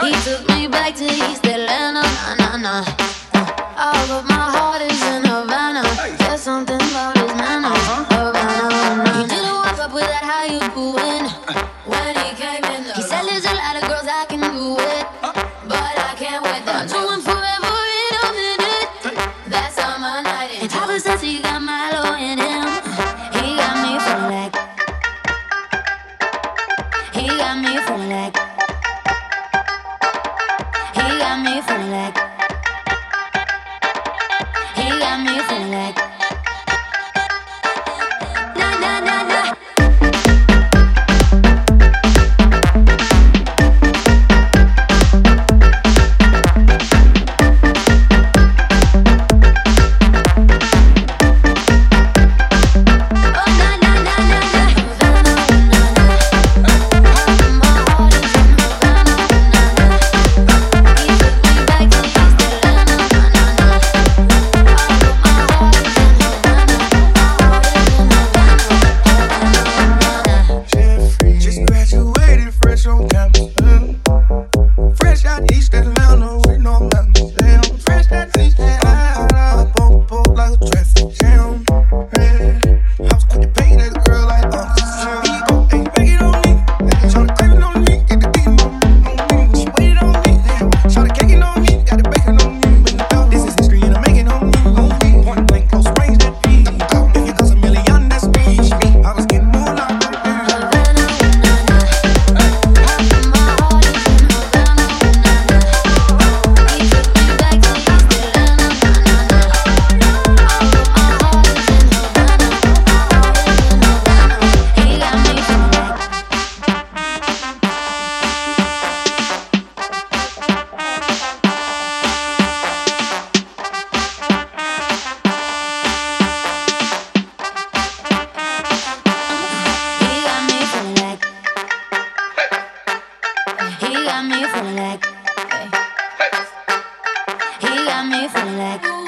He took me back to East Atlanta, na na. funny like got me feeling like. He got me feeling like.